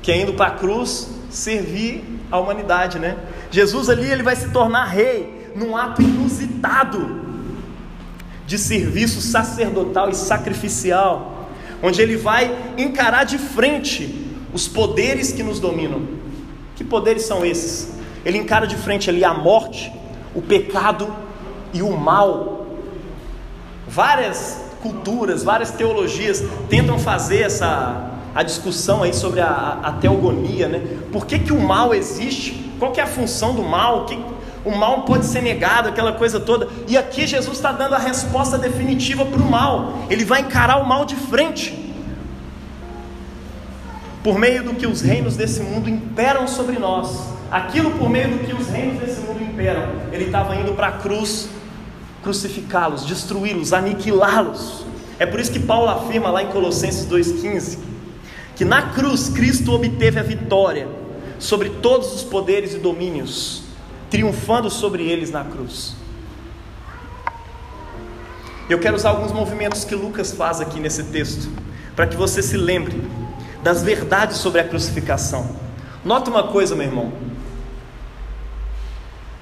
que é indo para a cruz servir a humanidade, né? Jesus ali ele vai se tornar rei num ato inusitado de serviço sacerdotal e sacrificial, onde ele vai encarar de frente os poderes que nos dominam. Que poderes são esses? Ele encara de frente ali a morte, o pecado e o mal. Várias culturas, várias teologias tentam fazer essa a discussão aí sobre a, a, teogonia, né? Por que, que o mal existe? Qual é a função do mal? Que, o mal pode ser negado, aquela coisa toda. E aqui Jesus está dando a resposta definitiva para o mal. Ele vai encarar o mal de frente. Por meio do que os reinos desse mundo imperam sobre nós. Aquilo por meio do que os reinos desse mundo imperam. Ele estava indo para a cruz crucificá-los, destruí-los, aniquilá-los. É por isso que Paulo afirma lá em Colossenses 2,15 que na cruz Cristo obteve a vitória sobre todos os poderes e domínios, triunfando sobre eles na cruz. Eu quero usar alguns movimentos que Lucas faz aqui nesse texto, para que você se lembre das verdades sobre a crucificação. Nota uma coisa, meu irmão.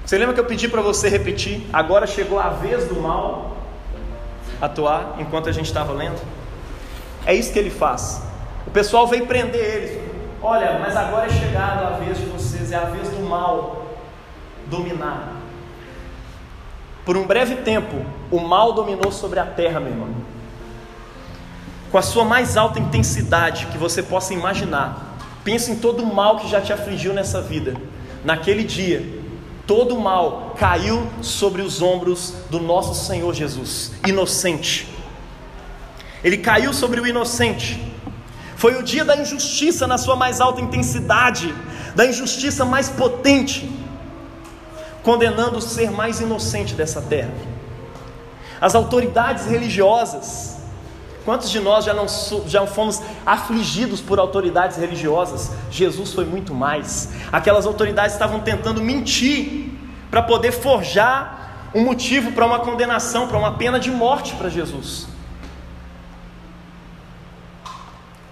Você lembra que eu pedi para você repetir? Agora chegou a vez do mal atuar enquanto a gente estava lendo? É isso que ele faz. O pessoal veio prender eles. Olha, mas agora é chegado a vez de vocês, é a vez do mal dominar. Por um breve tempo, o mal dominou sobre a terra, meu irmão. Com a sua mais alta intensidade que você possa imaginar. Pense em todo o mal que já te afligiu nessa vida. Naquele dia, todo o mal caiu sobre os ombros do nosso Senhor Jesus, inocente. Ele caiu sobre o inocente. Foi o dia da injustiça na sua mais alta intensidade, da injustiça mais potente, condenando o ser mais inocente dessa terra. As autoridades religiosas Quantos de nós já não já fomos afligidos por autoridades religiosas? Jesus foi muito mais. Aquelas autoridades estavam tentando mentir para poder forjar um motivo para uma condenação, para uma pena de morte para Jesus.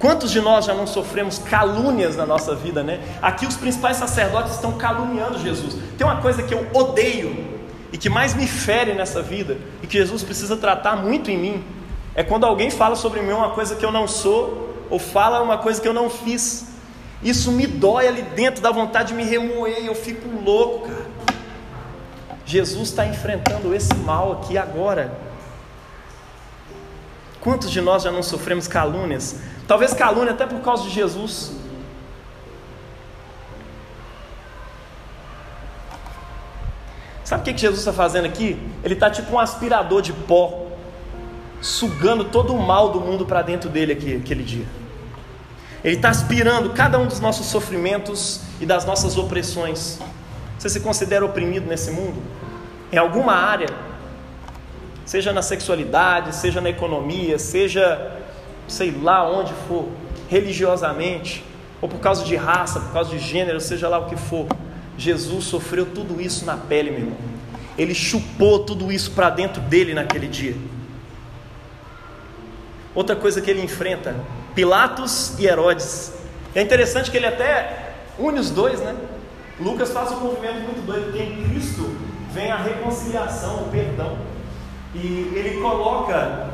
Quantos de nós já não sofremos calúnias na nossa vida, né? Aqui os principais sacerdotes estão caluniando Jesus. Tem uma coisa que eu odeio e que mais me fere nessa vida e que Jesus precisa tratar muito em mim é quando alguém fala sobre mim uma coisa que eu não sou ou fala uma coisa que eu não fiz. Isso me dói ali dentro, dá vontade de me remoer, eu fico louco, cara. Jesus está enfrentando esse mal aqui agora. Quantos de nós já não sofremos calúnias? Talvez calúnia até por causa de Jesus. Sabe o que Jesus está fazendo aqui? Ele está tipo um aspirador de pó, sugando todo o mal do mundo para dentro dele aqui, aquele dia. Ele está aspirando cada um dos nossos sofrimentos e das nossas opressões. Você se considera oprimido nesse mundo? Em alguma área? Seja na sexualidade, seja na economia, seja sei lá onde for, religiosamente, ou por causa de raça, por causa de gênero, seja lá o que for. Jesus sofreu tudo isso na pele, meu irmão. Ele chupou tudo isso para dentro dele naquele dia. Outra coisa que ele enfrenta, Pilatos e Herodes. É interessante que ele até une os dois, né? Lucas faz um movimento muito doido, porque em Cristo vem a reconciliação, o perdão. E ele coloca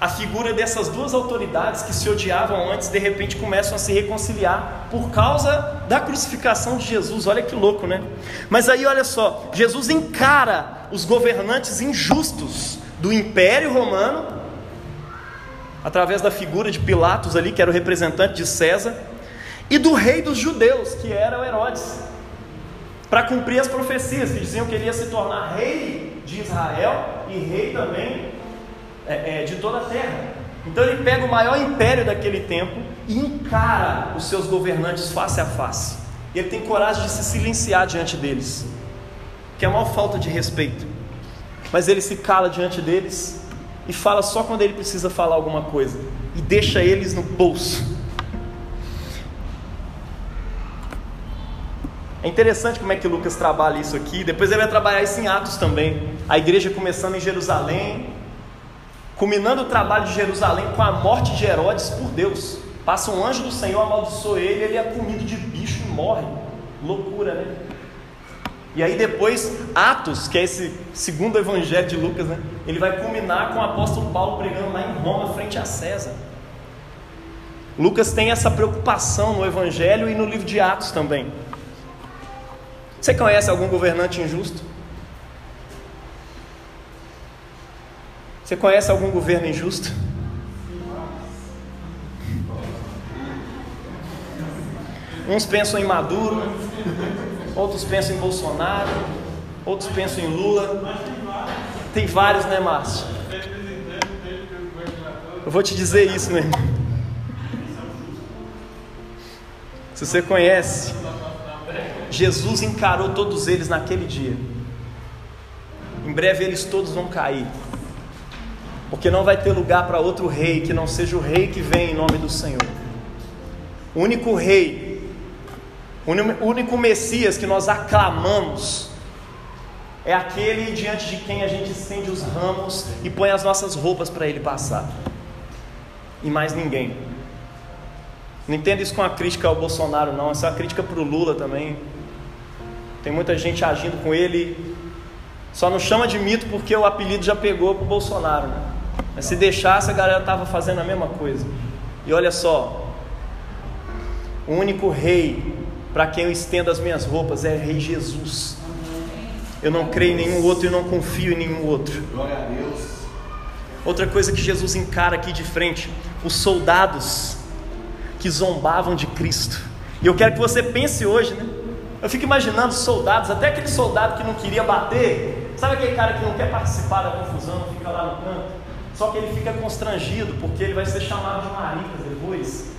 a figura dessas duas autoridades que se odiavam antes, de repente começam a se reconciliar por causa da crucificação de Jesus. Olha que louco, né? Mas aí olha só, Jesus encara os governantes injustos do Império Romano através da figura de Pilatos ali, que era o representante de César, e do rei dos judeus, que era o Herodes, para cumprir as profecias que diziam que ele ia se tornar rei de Israel e rei também é, é, de toda a terra. Então ele pega o maior império daquele tempo e encara os seus governantes face a face. Ele tem coragem de se silenciar diante deles, que é uma falta de respeito. Mas ele se cala diante deles e fala só quando ele precisa falar alguma coisa e deixa eles no bolso. É interessante como é que Lucas trabalha isso aqui. Depois ele vai trabalhar isso em Atos também. A igreja começando em Jerusalém, culminando o trabalho de Jerusalém com a morte de Herodes por Deus. Passa um anjo do Senhor, amaldiçoa ele, ele é comido de bicho e morre. Loucura, né? E aí depois, Atos, que é esse segundo evangelho de Lucas, né? Ele vai culminar com o apóstolo Paulo pregando lá em Roma, frente a César. Lucas tem essa preocupação no evangelho e no livro de Atos também. Você conhece algum governante injusto? Você conhece algum governo injusto? Uns pensam em Maduro, outros pensam em Bolsonaro, outros pensam em Lula. Tem vários, né, Márcio? Eu vou te dizer isso, meu irmão. Se você conhece Jesus encarou todos eles naquele dia. Em breve eles todos vão cair. Porque não vai ter lugar para outro rei que não seja o rei que vem em nome do Senhor. O único rei, o único Messias que nós aclamamos é aquele diante de quem a gente estende os ramos e põe as nossas roupas para ele passar. E mais ninguém. Não entenda isso com a crítica ao Bolsonaro, não. Essa é uma crítica para o Lula também. Tem muita gente agindo com ele. Só não chama de mito porque o apelido já pegou para o Bolsonaro. Né? Mas se deixasse, a galera estava fazendo a mesma coisa. E olha só: o único rei para quem eu estendo as minhas roupas é o Rei Jesus. Eu não creio em nenhum outro e não confio em nenhum outro. Glória a Deus. Outra coisa que Jesus encara aqui de frente: os soldados que zombavam de Cristo. E eu quero que você pense hoje, né? Eu fico imaginando soldados, até aquele soldado que não queria bater, sabe aquele cara que não quer participar da confusão, fica lá no canto, só que ele fica constrangido porque ele vai ser chamado de maricas depois.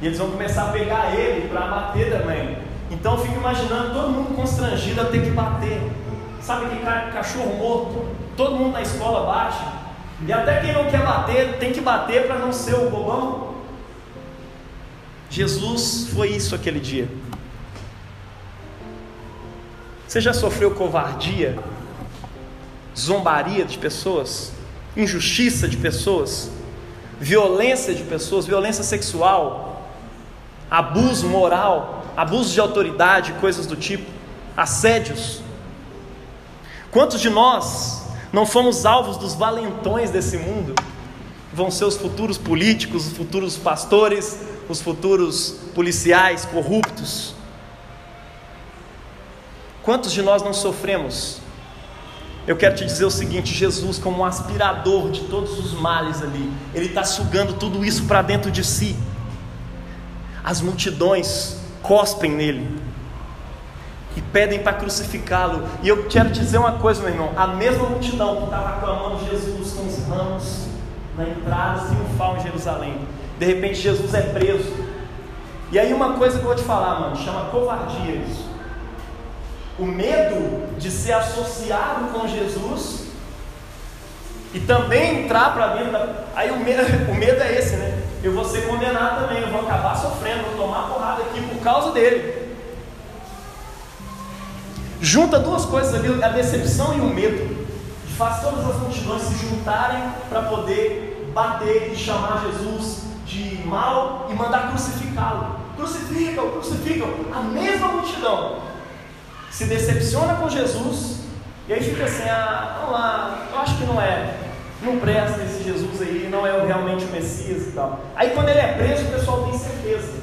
E eles vão começar a pegar ele para bater também. Então eu fico imaginando todo mundo constrangido a ter que bater. Sabe cara, cachorro morto? Todo mundo na escola bate. E até quem não quer bater, tem que bater para não ser o bobão. Jesus foi isso aquele dia. Você já sofreu covardia, zombaria de pessoas, injustiça de pessoas, violência de pessoas, violência sexual, abuso moral, abuso de autoridade, coisas do tipo, assédios? Quantos de nós não fomos alvos dos valentões desse mundo? Vão ser os futuros políticos, os futuros pastores, os futuros policiais corruptos. Quantos de nós não sofremos? Eu quero te dizer o seguinte: Jesus, como um aspirador de todos os males ali, Ele está sugando tudo isso para dentro de si. As multidões cospem nele e pedem para crucificá-lo. E eu quero te dizer uma coisa, meu irmão: a mesma multidão que estava aclamando Jesus com os ramos na entrada triunfal em Jerusalém, de repente Jesus é preso. E aí, uma coisa que eu vou te falar, mano, chama covardia isso o medo de ser associado com Jesus e também entrar para dentro da. Aí o medo, o medo é esse, né? Eu vou ser condenado também, eu vou acabar sofrendo, vou tomar porrada aqui por causa dele. Junta duas coisas ali, a decepção e o medo. Faz todas as multidões se juntarem para poder bater e chamar Jesus de mal e mandar crucificá-lo. Crucificam, crucificam. A mesma multidão se decepciona com Jesus e aí fica assim: ah, vamos lá, eu acho que não é, não presta esse Jesus aí, não é realmente o Messias e tal. Aí quando ele é preso, o pessoal tem certeza,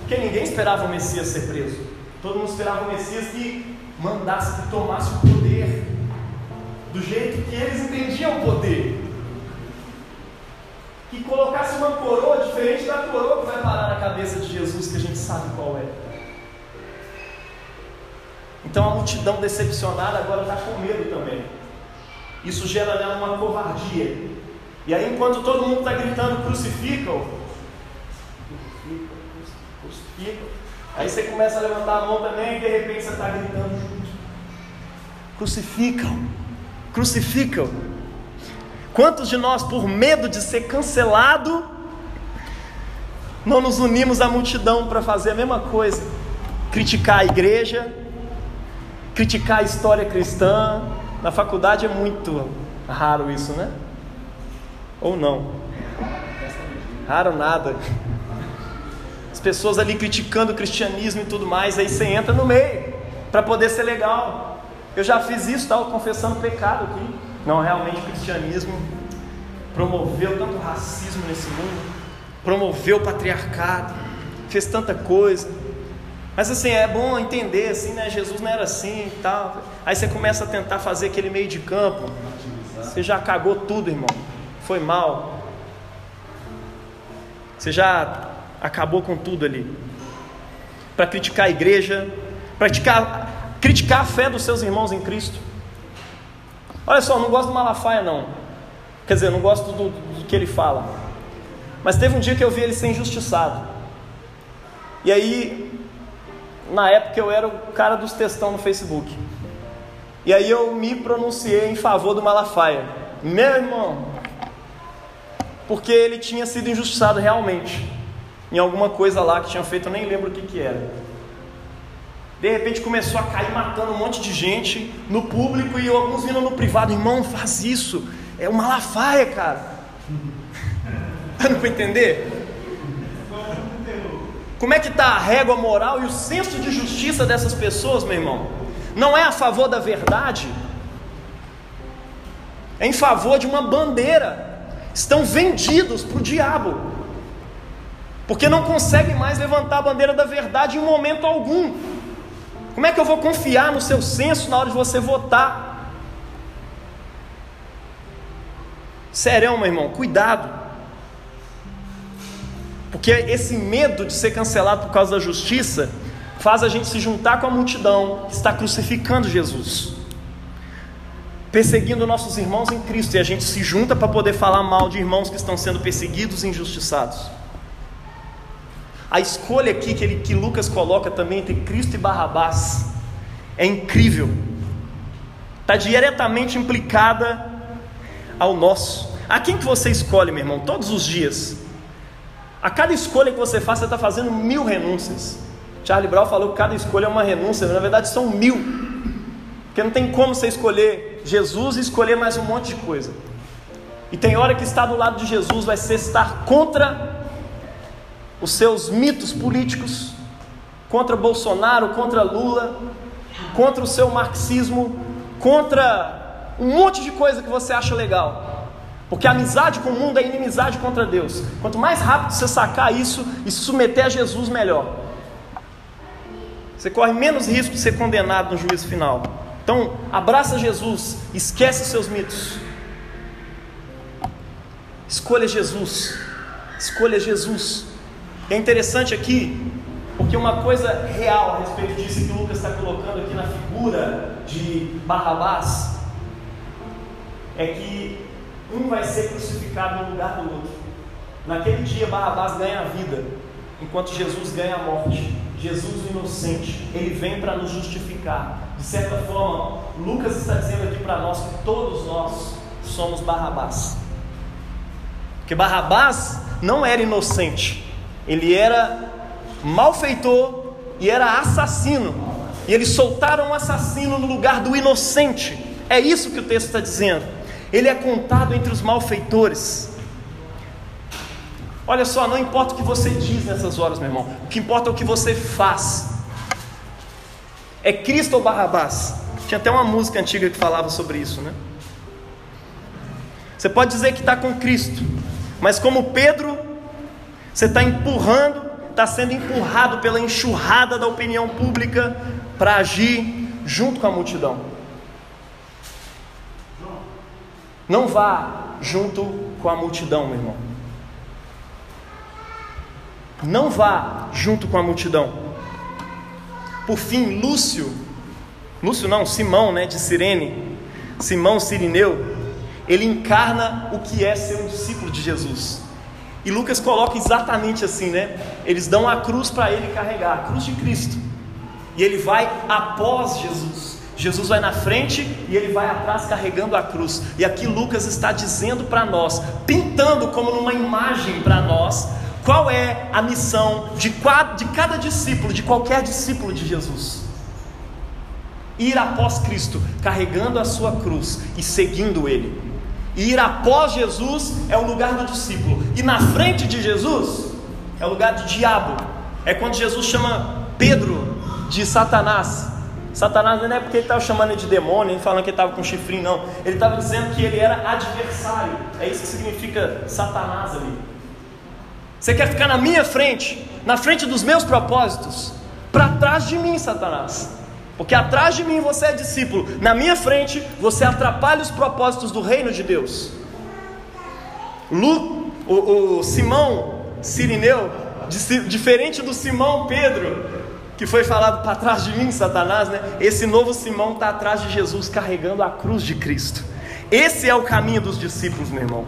porque ninguém esperava o Messias ser preso, todo mundo esperava o Messias que mandasse, que tomasse o poder, do jeito que eles entendiam o poder. Que colocasse uma coroa diferente da coroa que vai parar na cabeça de Jesus, que a gente sabe qual é. Então a multidão decepcionada agora está com medo também. Isso gera nela uma covardia. E aí, enquanto todo mundo está gritando, crucificam, crucificam, Aí você começa a levantar a mão também e de repente você está gritando junto. Crucificam, crucificam. Quantos de nós, por medo de ser cancelado, não nos unimos à multidão para fazer a mesma coisa? Criticar a igreja, criticar a história cristã. Na faculdade é muito raro isso, né? Ou não? Raro nada. As pessoas ali criticando o cristianismo e tudo mais, aí você entra no meio para poder ser legal. Eu já fiz isso, estava confessando pecado aqui. Não, realmente o cristianismo promoveu tanto racismo nesse mundo, promoveu o patriarcado, fez tanta coisa. Mas assim, é bom entender, assim, né? Jesus não era assim e tal. Aí você começa a tentar fazer aquele meio de campo. Você já cagou tudo, irmão. Foi mal. Você já acabou com tudo ali. Para criticar a igreja, criticar, criticar a fé dos seus irmãos em Cristo. Olha só, não gosto do Malafaia, não. Quer dizer, não gosto do, do que ele fala. Mas teve um dia que eu vi ele ser injustiçado. E aí na época eu era o cara dos textão no Facebook. E aí eu me pronunciei em favor do Malafaia. Meu irmão, porque ele tinha sido injustiçado realmente em alguma coisa lá que tinha feito, eu nem lembro o que, que era. De repente começou a cair matando um monte de gente no público e alguns vindo no privado, irmão, faz isso. É o Malafaia, cara. Não para entender? Como é que está a régua moral e o senso de justiça dessas pessoas, meu irmão? Não é a favor da verdade, é em favor de uma bandeira. Estão vendidos para o diabo, porque não conseguem mais levantar a bandeira da verdade em momento algum. Como é que eu vou confiar no seu senso na hora de você votar? Sério, meu irmão, cuidado. Porque esse medo de ser cancelado por causa da justiça faz a gente se juntar com a multidão que está crucificando Jesus, perseguindo nossos irmãos em Cristo, e a gente se junta para poder falar mal de irmãos que estão sendo perseguidos e injustiçados. A escolha aqui que, ele, que Lucas coloca também entre Cristo e Barrabás é incrível, está diretamente implicada ao nosso. A quem que você escolhe, meu irmão, todos os dias? A cada escolha que você faz, você está fazendo mil renúncias. Charlie Brown falou que cada escolha é uma renúncia, mas na verdade são mil. Porque não tem como você escolher Jesus e escolher mais um monte de coisa. E tem hora que estar do lado de Jesus vai ser estar contra os seus mitos políticos, contra Bolsonaro, contra Lula, contra o seu marxismo, contra um monte de coisa que você acha legal. Porque amizade com o mundo é inimizade contra Deus. Quanto mais rápido você sacar isso e se submeter a Jesus, melhor. Você corre menos risco de ser condenado no juízo final. Então, abraça Jesus, esquece seus mitos. Escolha Jesus. Escolha Jesus. É interessante aqui, porque uma coisa real a respeito disso que o Lucas está colocando aqui na figura de Barrabás é que um vai ser crucificado no lugar do outro. Naquele dia, Barrabás ganha a vida, enquanto Jesus ganha a morte. Jesus, o inocente, ele vem para nos justificar. De certa forma, Lucas está dizendo aqui para nós que todos nós somos Barrabás. Porque Barrabás não era inocente, ele era malfeitor e era assassino. E eles soltaram o assassino no lugar do inocente. É isso que o texto está dizendo. Ele é contado entre os malfeitores. Olha só, não importa o que você diz nessas horas, meu irmão. O que importa é o que você faz. É Cristo ou Barrabás? Tinha até uma música antiga que falava sobre isso, né? Você pode dizer que está com Cristo, mas como Pedro, você está empurrando, está sendo empurrado pela enxurrada da opinião pública para agir junto com a multidão. Não vá junto com a multidão, meu irmão. Não vá junto com a multidão. Por fim, Lúcio, Lúcio não, Simão, né, de Cirene, Simão Sirineu, ele encarna o que é ser um discípulo de Jesus. E Lucas coloca exatamente assim, né? Eles dão a cruz para ele carregar, a cruz de Cristo. E ele vai após Jesus. Jesus vai na frente e ele vai atrás carregando a cruz. E aqui Lucas está dizendo para nós, pintando como numa imagem para nós, qual é a missão de cada discípulo, de qualquer discípulo de Jesus. Ir após Cristo, carregando a sua cruz e seguindo Ele. Ir após Jesus é o lugar do discípulo. E na frente de Jesus é o lugar de diabo. É quando Jesus chama Pedro de Satanás. Satanás não é porque ele estava chamando ele de demônio, ele falando que ele estava com chifrinho, não. Ele estava dizendo que ele era adversário. É isso que significa Satanás ali. Você quer ficar na minha frente, na frente dos meus propósitos? Para trás de mim, Satanás. Porque atrás de mim você é discípulo, na minha frente você atrapalha os propósitos do reino de Deus. Lu, o, o Simão Sirineu, diferente do Simão Pedro, que foi falado para trás de mim, Satanás, né? Esse novo Simão está atrás de Jesus carregando a cruz de Cristo. Esse é o caminho dos discípulos, meu irmão.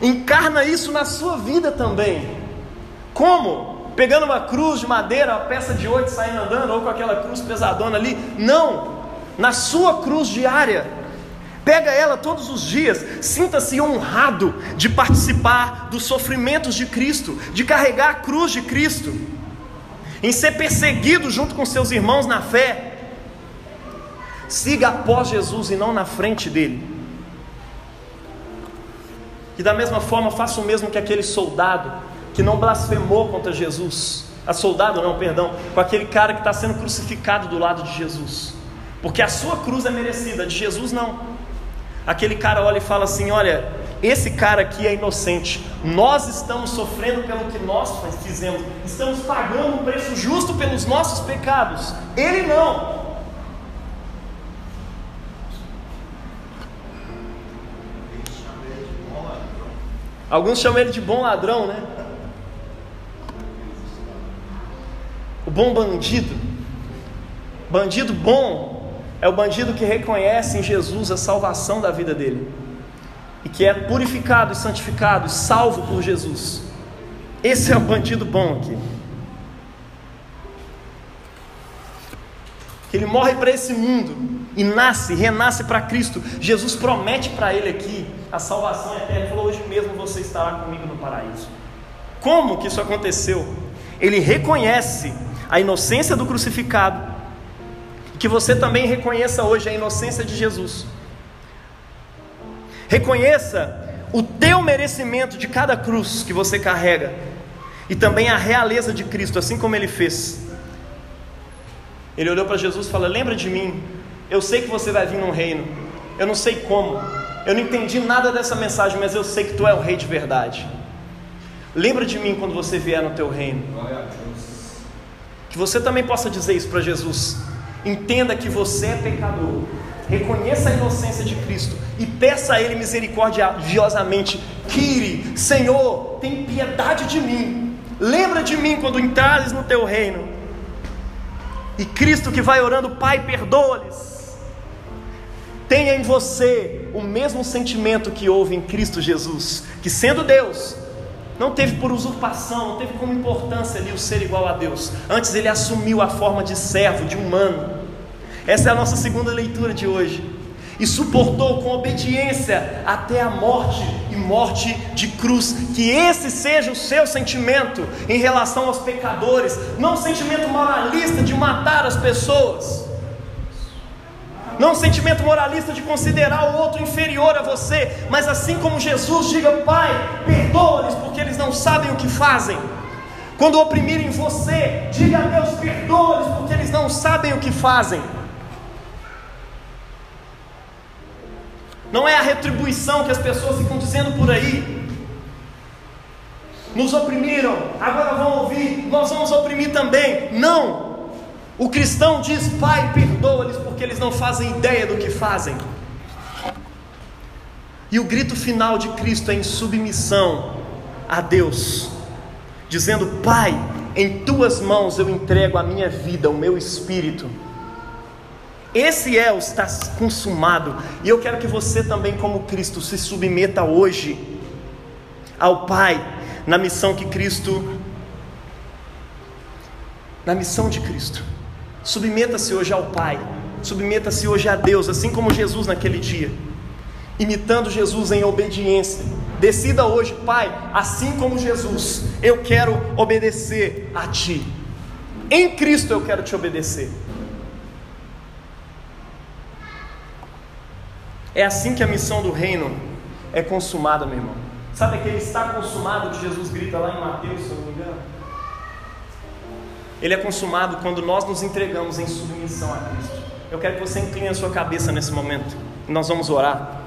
Encarna isso na sua vida também. Como? pegando uma cruz de madeira, uma peça de oito, saindo andando, ou com aquela cruz pesadona ali. Não, na sua cruz diária. Pega ela todos os dias, sinta-se honrado de participar dos sofrimentos de Cristo, de carregar a cruz de Cristo, em ser perseguido junto com seus irmãos na fé. Siga após Jesus e não na frente dele. E da mesma forma, faça o mesmo que aquele soldado que não blasfemou contra Jesus, a soldado não, perdão, com aquele cara que está sendo crucificado do lado de Jesus, porque a sua cruz é merecida, de Jesus não. Aquele cara olha e fala assim: Olha, esse cara aqui é inocente, nós estamos sofrendo pelo que nós fizemos, estamos pagando um preço justo pelos nossos pecados, ele não. Alguns chamam ele de bom ladrão, né? O bom bandido, bandido bom, é o bandido que reconhece em Jesus a salvação da vida dele e que é purificado e santificado e salvo por Jesus. Esse é o bandido bom aqui. Que ele morre para esse mundo e nasce, renasce para Cristo. Jesus promete para ele aqui a salvação eterna. Ele falou: Hoje mesmo você estará comigo no paraíso. Como que isso aconteceu? Ele reconhece a inocência do crucificado, que você também reconheça hoje a inocência de Jesus. Reconheça o teu merecimento de cada cruz que você carrega e também a realeza de Cristo, assim como ele fez. Ele olhou para Jesus e falou: Lembra de mim, eu sei que você vai vir num reino, eu não sei como, eu não entendi nada dessa mensagem, mas eu sei que tu é o rei de verdade. Lembra de mim quando você vier no teu reino. Que você também possa dizer isso para Jesus. Entenda que você é pecador. Reconheça a inocência de Cristo e peça a Ele misericordiosamente: Kiri, Senhor, tem piedade de mim. Lembra de mim quando entrares no teu reino. E Cristo que vai orando, Pai, perdoa-lhes. Tenha em você o mesmo sentimento que houve em Cristo Jesus, que sendo Deus, não teve por usurpação, não teve como importância ali o ser igual a Deus. Antes ele assumiu a forma de servo, de humano. Essa é a nossa segunda leitura de hoje. E suportou com obediência até a morte e morte de cruz. Que esse seja o seu sentimento em relação aos pecadores, não um sentimento moralista de matar as pessoas não um sentimento moralista de considerar o outro inferior a você, mas assim como Jesus, diga: Pai, perdoa-lhes porque eles não sabem o que fazem. Quando oprimirem você, diga a Deus: perdoa-lhes porque eles não sabem o que fazem. Não é a retribuição que as pessoas ficam dizendo por aí. Nos oprimiram, agora vão ouvir, nós vamos oprimir também. Não! O cristão diz: Pai, perdoa-lhes porque eles não fazem ideia do que fazem. E o grito final de Cristo é em submissão a Deus, dizendo: Pai, em tuas mãos eu entrego a minha vida, o meu espírito. Esse é o está consumado. E eu quero que você também, como Cristo, se submeta hoje ao Pai, na missão que Cristo, na missão de Cristo. Submeta-se hoje ao Pai, submeta-se hoje a Deus, assim como Jesus naquele dia, imitando Jesus em obediência. Decida hoje, Pai, assim como Jesus, eu quero obedecer a Ti. Em Cristo eu quero te obedecer. É assim que a missão do reino é consumada, meu irmão. Sabe aquele está consumado que Jesus grita lá em Mateus, se eu não me engano? ele é consumado quando nós nos entregamos em submissão a Cristo. Eu quero que você incline a sua cabeça nesse momento. Nós vamos orar.